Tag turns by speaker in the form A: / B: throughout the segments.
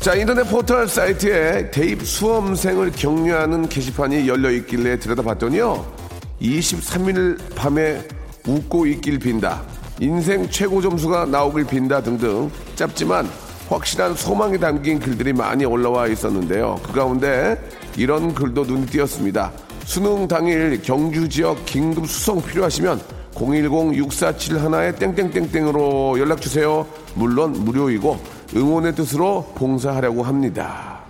A: 자 인터넷 포털 사이트에 대입 수험생을 격려하는 게시판이 열려 있길래 들여다봤더니요 23일 밤에 웃고 있길 빈다. 인생 최고 점수가 나오길 빈다 등등 짧지만 확실한 소망이 담긴 글들이 많이 올라와 있었는데요. 그 가운데 이런 글도 눈에 띄었습니다. 수능 당일 경주 지역 긴급 수송 필요하시면 010-6471에 땡땡땡땡으로 연락주세요. 물론 무료이고 응원의 뜻으로 봉사하려고 합니다.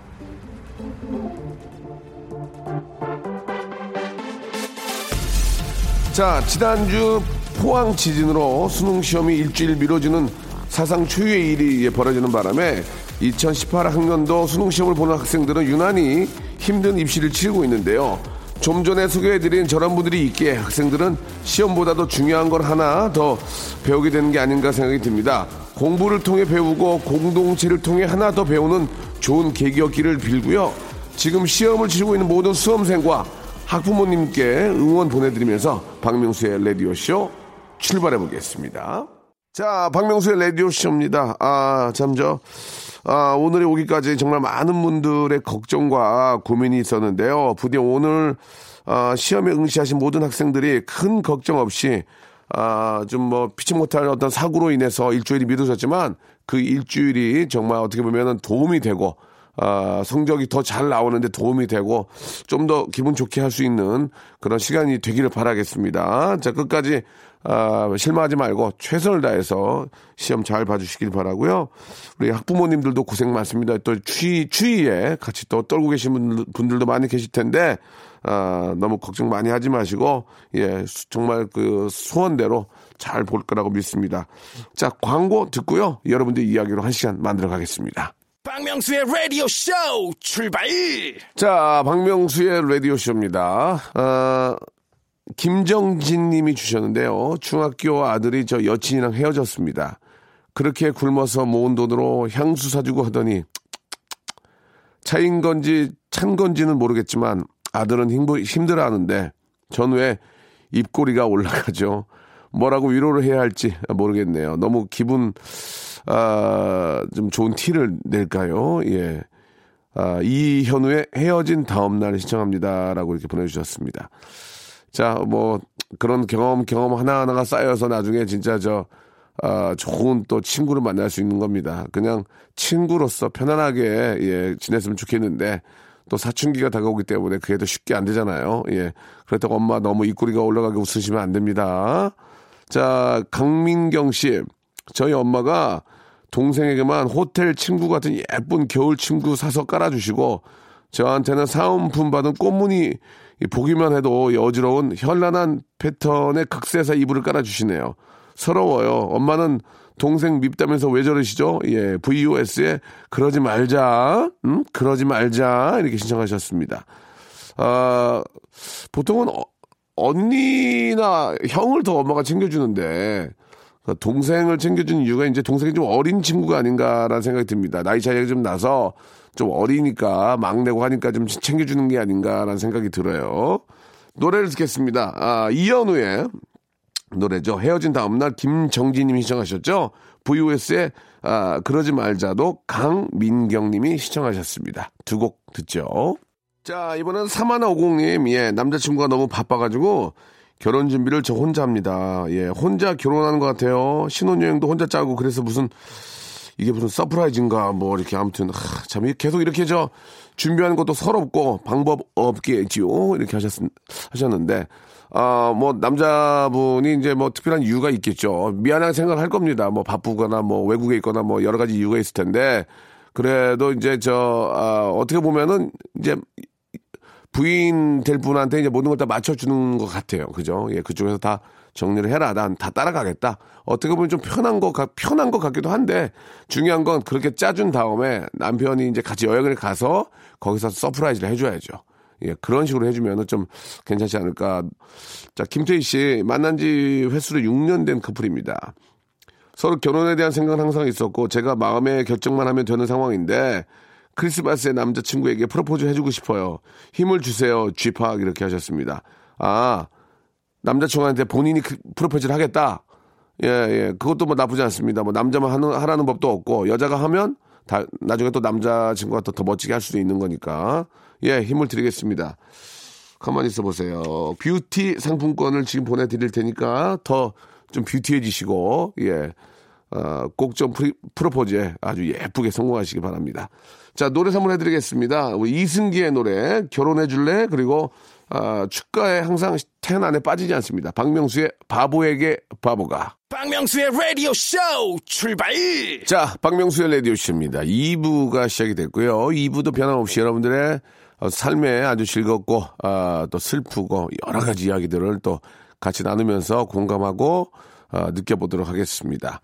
A: 자, 지난주 포항 지진으로 수능 시험이 일주일 미뤄지는 사상 초유의 일이 벌어지는 바람에 2018 학년도 수능 시험을 보는 학생들은 유난히 힘든 입시를 치르고 있는데요. 좀 전에 소개해드린 저런 분들이 있기에 학생들은 시험보다도 중요한 걸 하나 더 배우게 되는 게 아닌가 생각이 듭니다. 공부를 통해 배우고 공동체를 통해 하나 더 배우는 좋은 계기였기를 빌고요. 지금 시험을 치르고 있는 모든 수험생과 학부모님께 응원 보내드리면서 박명수의 라디오쇼 출발해 보겠습니다. 자, 박명수의 라디오쇼입니다. 아, 참, 저, 아, 오늘이 오기까지 정말 많은 분들의 걱정과 고민이 있었는데요. 부디 오늘, 아, 시험에 응시하신 모든 학생들이 큰 걱정 없이, 아, 좀 뭐, 피치 못할 어떤 사고로 인해서 일주일이 미뤄졌지만 그 일주일이 정말 어떻게 보면은 도움이 되고, 아, 성적이 더 잘 나오는데 도움이 되고 좀 더 기분 좋게 할 수 있는 그런 시간이 되기를 바라겠습니다. 자, 끝까지 아, 실망하지 말고 최선을 다해서 시험 잘 봐주시길 바라고요. 우리 학부모님들도 고생 많습니다. 또 추위, 추위에 같이 또 떨고 계신 분들, 분들도 많이 계실 텐데 아, 너무 걱정 많이 하지 마시고 예, 수- 정말 그 소원대로 잘 볼 거라고 믿습니다. 자, 광고 듣고요. 여러분들 이야기로 한 시간 만들어 가겠습니다.
B: 박명수의 Radio Show 출발.
A: 자, 박명수의 라디오 쇼입니다. 아, 김정진 님이 주셨는데요. 중학교 아들이 저 여친이랑 헤어졌습니다. 그렇게 굶어서 모은 돈으로 향수 사주고 하더니 차인 건지 찬 건지는 모르겠지만 아들은 힘, 힘들어 하는데 전 왜 입꼬리가 올라가죠. 뭐라고 위로를 해야 할지 모르겠네요. 너무 기분, 아, 좀 좋은 티를 낼까요? 예. 아, 이현우의 헤어진 다음날 시청합니다 라고 이렇게 보내주셨습니다. 자, 뭐 그런 경험 경험 하나하나가 쌓여서 나중에 진짜 저 아, 좋은 또 친구를 만날 수 있는 겁니다. 그냥 친구로서 편안하게 예, 지냈으면 좋겠는데 또 사춘기가 다가오기 때문에 그게 더 쉽게 안 되잖아요. 예. 그렇다고 엄마 너무 입꼬리가 올라가게 웃으시면 안 됩니다. 자, 강민경 씨. 저희 엄마가 동생에게만 호텔 친구 같은 예쁜 겨울 친구 사서 깔아주시고 저한테는 사은품 받은 꽃무늬 보기만 해도 어지러운 현란한 패턴의 극세사 이불을 깔아주시네요. 서러워요. 엄마는 동생 밉다면서 왜 저러시죠? 예, VOS에 그러지 말자, 음? 그러지 말자 이렇게 신청하셨습니다. 아, 보통은 어- 언니나 형을 더 엄마가 챙겨주는데 그 동생을 챙겨주는 이유가 이제 동생이 좀 어린 친구가 아닌가라는 생각이 듭니다. 나이 차이가 좀 나서 좀 어리니까 막내고 하니까 좀 챙겨주는 게 아닌가라는 생각이 들어요. 노래를 듣겠습니다. 아, 이현우의 노래죠. 헤어진 다음날 김정진님이 신청하셨죠. VOS의 아, 그러지 말자도 강민경님이 신청하셨습니다. 두 곡 듣죠. 자, 이번엔 3150님, 예, 남자친구가 너무 바빠가지고 결혼 준비를 저 혼자 합니다. 예, 혼자 결혼하는 것 같아요. 신혼여행도 혼자 짜고 그래서 무슨 이게 무슨 surprise인가 뭐 이렇게 아무튼 하, 참 계속 이렇게 저 준비하는 것도 서럽고 방법 없겠지요 이렇게 하셨 하셨는데 아 뭐 남자분이 이제 뭐 특별한 이유가 있겠죠 미안한 생각을 할 겁니다 뭐 바쁘거나 뭐 외국에 있거나 뭐 여러 가지 이유가 있을 텐데 그래도 이제 저 아, 어떻게 보면은 이제 부인 될 분한테 이제 모든 걸 다 맞춰주는 것 같아요. 그죠? 예, 그쪽에서 다 정리를 해라. 난 다 따라가겠다. 어떻게 보면 좀 편한 거, 같- 편한 것 같기도 한데 중요한 건 그렇게 짜준 다음에 남편이 이제 같이 여행을 가서 거기서 서프라이즈를 해줘야죠. 예, 그런 식으로 해주면은 좀 괜찮지 않을까. 자, 김태희 씨, 만난 지 햇수로 6년 된 커플입니다. 서로 결혼에 대한 생각은 항상 있었고 제가 마음의 결정만 하면 되는 상황인데 크리스마스에 남자친구에게 프로포즈 해주고 싶어요. 힘을 주세요. 쥐팍 이렇게 하셨습니다. 아 남자친구한테 본인이 그 프로포즈를 하겠다. 예, 예. 그것도 뭐 나쁘지 않습니다. 뭐 남자만 하는, 하라는 법도 없고 여자가 하면 다 나중에 또 남자친구가 더, 더 멋지게 할 수도 있는 거니까 예, 힘을 드리겠습니다. 가만히 있어 보세요. 뷰티 상품권을 지금 보내드릴 테니까 더 좀 뷰티해지시고, 예. 어, 꼭좀 프로포즈에 아주 예쁘게 성공하시기 바랍니다. 자, 노래 선물해드리겠습니다. 우리 이승기의 노래, 결혼해줄래? 그리고, 아, 축가에 항상 텐 안에 빠지지 않습니다. 박명수의 바보에게 바보가.
B: 박명수의 라디오 쇼 출발!
A: 자, 박명수의 라디오 쇼입니다. 2부가 시작이 됐고요. 2부도 변함없이 여러분들의 어, 삶에 아주 즐겁고, 아, 또 슬프고, 여러 가지 이야기들을 또 같이 나누면서 공감하고, 아, 느껴보도록 하겠습니다.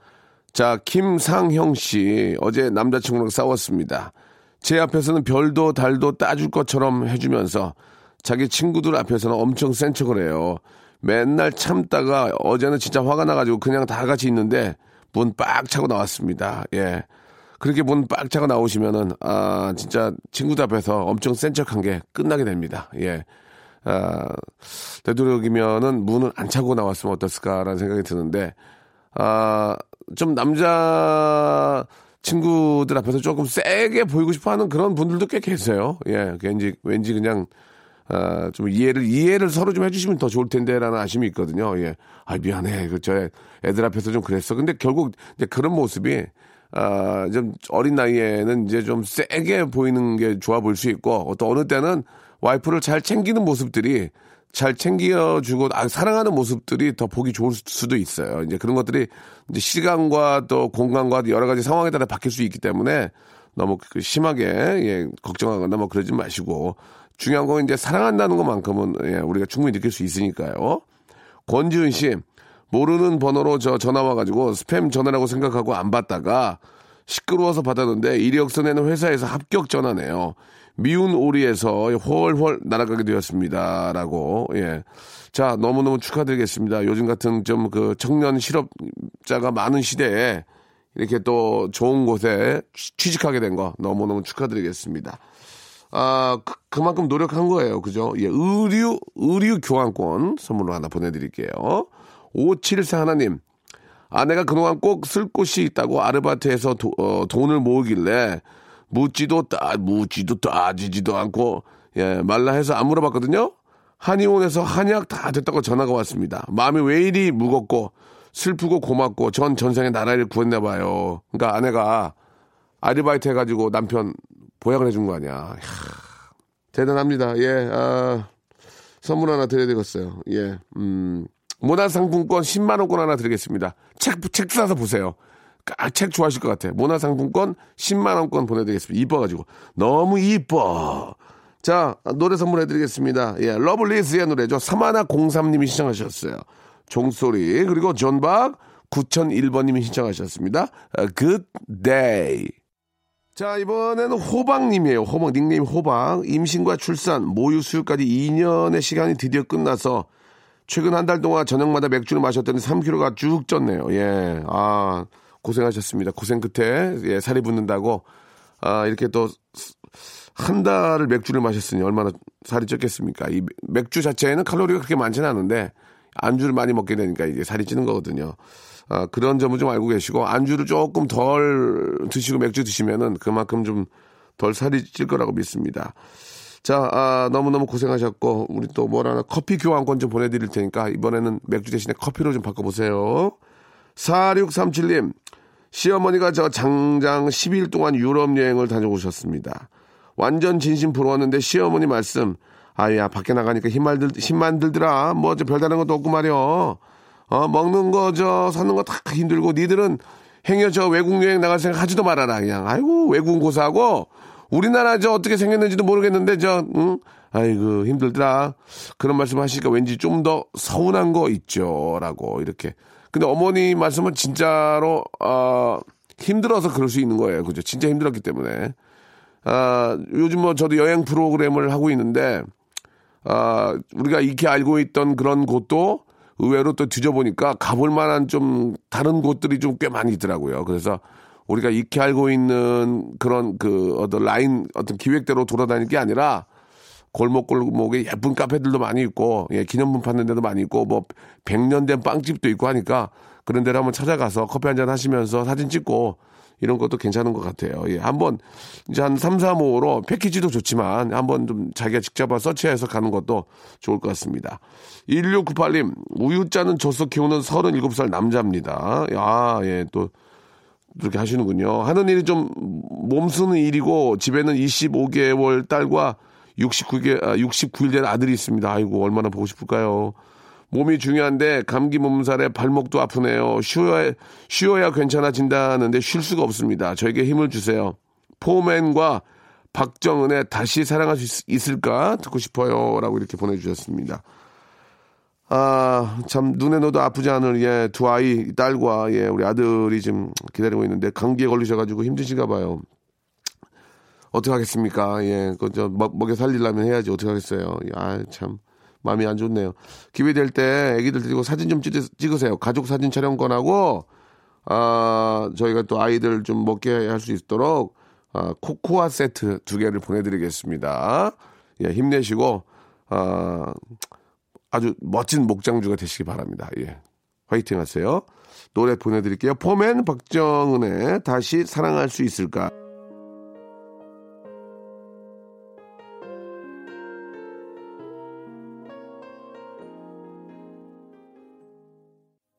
A: 자, 김상형 씨, 어제 남자친구랑 싸웠습니다. 제 앞에서는 별도 달도 따줄 것처럼 해주면서 자기 친구들 앞에서는 엄청 센 척을 해요. 맨날 참다가 어제는 진짜 화가 나가지고 그냥 다 같이 있는데 문 빡 차고 나왔습니다. 예. 그렇게 문 빡 차고 나오시면은, 아, 진짜 친구들 앞에서 엄청 센 척한 게 끝나게 됩니다. 예. 아, 되도록이면은 문을 안 차고 나왔으면 어땠을까라는 생각이 드는데, 아, 좀 남자 친구들 앞에서 조금 세게 보이고 싶어 하는 그런 분들도 꽤 계세요. 예, 왠지, 왠지 그냥, 아, 좀 이해를, 이해를 서로 좀 해주시면 더 좋을 텐데라는 아쉬움이 있거든요. 예. 아, 미안해. 그, 저 애들 앞에서 좀 그랬어. 근데 결국 이제 그런 모습이, 아, 좀 어린 나이에는 이제 좀 세게 보이는 게 좋아 보일 수 있고, 또 어느 때는 와이프를 잘 챙기는 모습들이 잘 챙겨주고 아, 사랑하는 모습들이 더 보기 좋을 수도 있어요. 이제 그런 것들이 이제 시간과 또 공간과 여러 가지 상황에 따라 바뀔 수 있기 때문에 너무 그 심하게 예, 걱정하거나 뭐 그러지 마시고 중요한 건 이제 사랑한다는 것만큼은 예, 우리가 충분히 느낄 수 있으니까요. 권지은 씨 모르는 번호로 저 전화 와가지고 스팸 전화라고 생각하고 안 받다가 시끄러워서 받았는데 이력서 내는 회사에서 합격 전화네요. 미운 오리에서 훨훨 날아가게 되었습니다. 라고, 예. 자, 너무너무 축하드리겠습니다. 요즘 같은 좀 그 청년 실업자가 많은 시대에 이렇게 또 좋은 곳에 취- 취직하게 된 거 너무너무 축하드리겠습니다. 아, 그, 만큼 노력한 거예요. 그죠? 예, 의류, 의류 교환권 선물로 하나 보내드릴게요. 574 하나님. 아내가 그동안 꼭 쓸 곳이 있다고 아르바이트해서 도- 어, 돈을 모으길래 묻지도 따 묻지도 따지지도 않고 예 말라 해서 안 물어봤거든요. 한의원에서 한약 다 됐다고 전화가 왔습니다. 마음이 왜 이리 무겁고 슬프고 고맙고 전 전생에 나라를 구했나 봐요. 그러니까 아내가 아르바이트 해가지고 남편 보약을 해준 거 아니야. 이야, 대단합니다. 예, 아, 선물 하나 드려야 되겠어요. 예, 음, 문화상품권 10만원권 하나 드리겠습니다. 책, 책 사서 보세요. 아, 책 좋아하실 것 같아요. 문화상품권 10만원권 보내드리겠습니다. 이뻐가지고. 너무 이뻐. 자, 노래 선물해드리겠습니다. 예, 러블리즈의 노래죠. 사마나 03님이 신청하셨어요. 종소리. 그리고 존박 9001번님이 신청하셨습니다. 아, Good day. 자, 이번에는 호박님이에요. 호박, 닉네임 호박. 임신과 출산, 모유 수유까지 2년의 시간이 드디어 끝나서 최근 한 달 동안 저녁마다 맥주를 마셨더니 3kg가 쭉 쪘네요. 예. 아, 고생하셨습니다. 고생 끝에, 예, 살이 붙는다고, 아, 이렇게 또, 한 달을 맥주를 마셨으니 얼마나 살이 쪘겠습니까? 이 맥주 자체에는 칼로리가 그렇게 많지는 않은데, 안주를 많이 먹게 되니까 이게 살이 찌는 거거든요. 아, 그런 점을 좀 알고 계시고, 안주를 조금 덜 드시고 맥주 드시면은 그만큼 좀 덜 살이 찔 거라고 믿습니다. 자, 아, 너무너무 고생하셨고, 우리 또뭘 하나 커피 교환권 좀 보내드릴 테니까, 이번에는 맥주 대신에 커피로 좀 바꿔보세요. 4637님, 시어머니가 저 장장 10일 동안 유럽 여행을 다녀오셨습니다. 완전 진심 부러웠는데 시어머니 말씀, 아야, 밖에 나가니까 힘만 들, 힘만 들더라. 뭐, 저 별다른 것도 없고 말이여. 어, 먹는 거, 저, 사는 거 다 힘들고, 니들은 행여 저 외국 여행 나갈 생각 하지도 말아라. 그냥, 아이고, 외국은 고사하고, 우리나라 저 어떻게 생겼는지도 모르겠는데 저 응? 아이고 힘들더라 그런 말씀 하시니까 왠지 좀 더 서운한 거 있죠 라고 이렇게 근데 어머니 말씀은 진짜로 어, 힘들어서 그럴 수 있는 거예요. 그죠? 진짜 힘들었기 때문에. 아 요즘 뭐 저도 여행 프로그램을 하고 있는데 아 우리가 익히 알고 있던 그런 곳도 의외로 또 뒤져보니까 가볼 만한 좀 다른 곳들이 좀 꽤 많이 있더라고요. 그래서 우리가 익히 알고 있는 그런 그 어떤 라인 어떤 기획대로 돌아다닐 게 아니라 골목골목에 예쁜 카페들도 많이 있고 예, 기념품 파는 데도 많이 있고 뭐 100년 된 빵집도 있고 하니까 그런 데를 한번 찾아가서 커피 한 잔 하시면서 사진 찍고 이런 것도 괜찮은 것 같아요. 예, 한번 이제 한 3, 4, 5로 패키지도 좋지만 한번 좀 자기가 직접 서치해서 가는 것도 좋을 것 같습니다. 1698님, 우유자는 젖소 키우는 37살 남자입니다. 아, 예, 또 그렇게 하시는군요. 하는 일이 좀 몸쓰는 일이고 집에는 25개월 딸과 69개, 아, 69일 된 아들이 있습니다. 아이고, 얼마나 보고 싶을까요? 몸이 중요한데 감기 몸살에 발목도 아프네요. 쉬어야, 쉬어야 괜찮아진다는데 쉴 수가 없습니다. 저에게 힘을 주세요. 포맨과 박정은의 다시 사랑할 수 있, 을까 듣고 싶어요. 라고 이렇게 보내주셨습니다. 아, 참, 눈에 넣어도 아프지 않을, 예, 두 아이, 딸과, 예, 우리 아들이 지금 기다리고 있는데, 감기에 걸리셔가지고 힘드신가 봐요. 어떻게 하겠습니까? 예, 그, 저, 먹, 먹여 살리려면 해야지. 어떻게 하겠어요? 아, 참. 마음이 안 좋네요. 기회 될 때 애기들 데리고 사진 좀 찍, 으 세요 가족 사진 촬영권하고, 아, 저희가 또 아이들 좀 먹게 할 수 있도록, 아, 코코아 세트 두 개를 보내드리겠습니다. 예, 힘내시고, 아, 아주 멋진 목장주가 되시기 바랍니다. 예. 화이팅 하세요. 노래 보내드릴게요. 포맨 박정은의 다시 사랑할 수 있을까?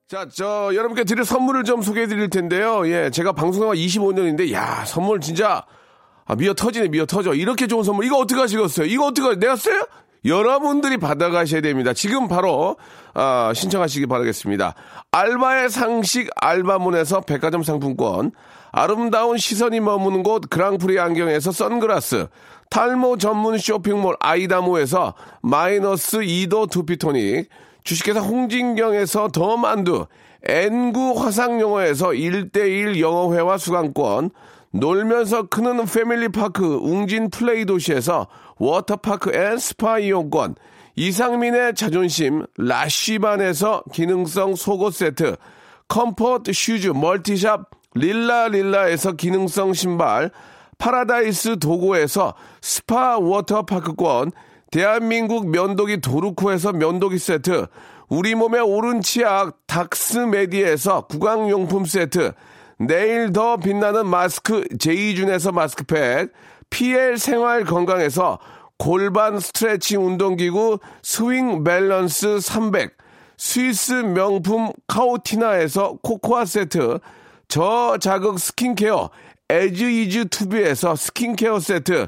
A: 자, 저, 여러분께 드릴 선물을 좀 소개해 드릴 텐데요. 예, 제가 방송한 25년인데, 야, 선물 진짜, 아, 미어 터지네, 미어 터져. 이렇게 좋은 선물, 이거 어떻게 하시겠어요? 이거 어떻게, 내가 써요? 여러분들이 받아가셔야 됩니다. 지금 바로, 아, 신청하시기 바라겠습니다. 알바의 상식 알바문에서 백화점 상품권, 아름다운 시선이 머무는 곳 그랑프리 안경에서 선글라스, 탈모 전문 쇼핑몰 아이다모에서 마이너스 2도 두피토닉, 주식회사 홍진경에서 더 만두, 엔구 화상영어에서 1대1 영어회화 수강권, 놀면서 크는 패밀리파크 웅진 플레이 도시에서 워터파크 and 스파 이용권, 이상민의 자존심 라쉬반에서 기능성 속옷 세트, 컴포트 슈즈 멀티샵 릴라릴라에서 기능성 신발, 파라다이스 도고에서 스파 워터파크권, 대한민국 면도기 도르코에서 면도기 세트, 우리 몸의 오른 치약 닥스메디에서 구강용품 세트, 내일 더 빛나는 마스크 제이준에서 마스크팩, PL 생활 건강에서 골반 스트레칭 운동기구 스윙 밸런스 300, 스위스 명품 카오티나에서 코코아 세트, 저자극 스킨케어 에즈이즈 투비에서 스킨케어 세트,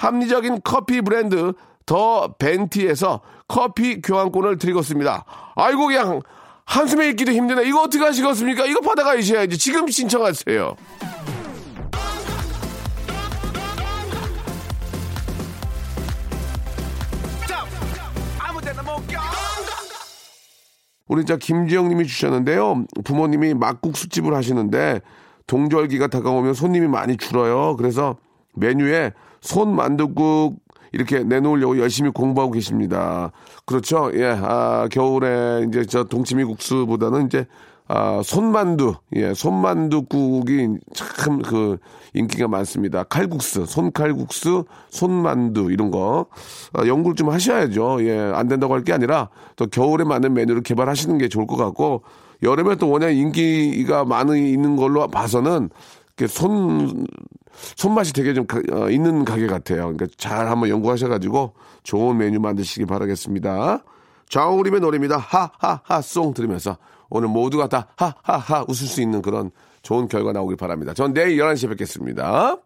A: 합리적인 커피 브랜드 더 벤티에서 커피 교환권을 드리겠습니다. 아이고 그냥 한숨에 있기도 힘드네. 이거 어떻게 하시겠습니까? 이거 받아가셔야지. 지금 신청하세요. 우리 자 김지영 님이 주셨는데요. 부모님이 막국수집을 하시는데 동절기가 다가오면 손님이 많이 줄어요. 그래서 메뉴에 손 만두국 이렇게 내놓으려고 열심히 공부하고 계십니다. 그렇죠. 예, 아, 겨울에 이제 저 동치미 국수보다는 이제 아, 손만두, 예, 손만두국이 참 그 인기가 많습니다. 칼국수, 손칼국수, 손만두 이런 거 아, 연구를 좀 하셔야죠. 예, 안 된다고 할 게 아니라 또 겨울에 맞는 메뉴를 개발하시는 게 좋을 것 같고 여름에 또 워낙 인기가 많이 있는 걸로 봐서는 손 손맛이 되게 좀 가- 어, 있는 가게 같아요. 그러니까 잘 한번 연구하셔가지고 좋은 메뉴 만드시기 바라겠습니다. 좌우림의 노래입니다. 하하하 송 들으면서 오늘 모두가 다 하하하 웃을 수 있는 그런 좋은 결과 나오길 바랍니다. 전 내일 11시에 뵙겠습니다.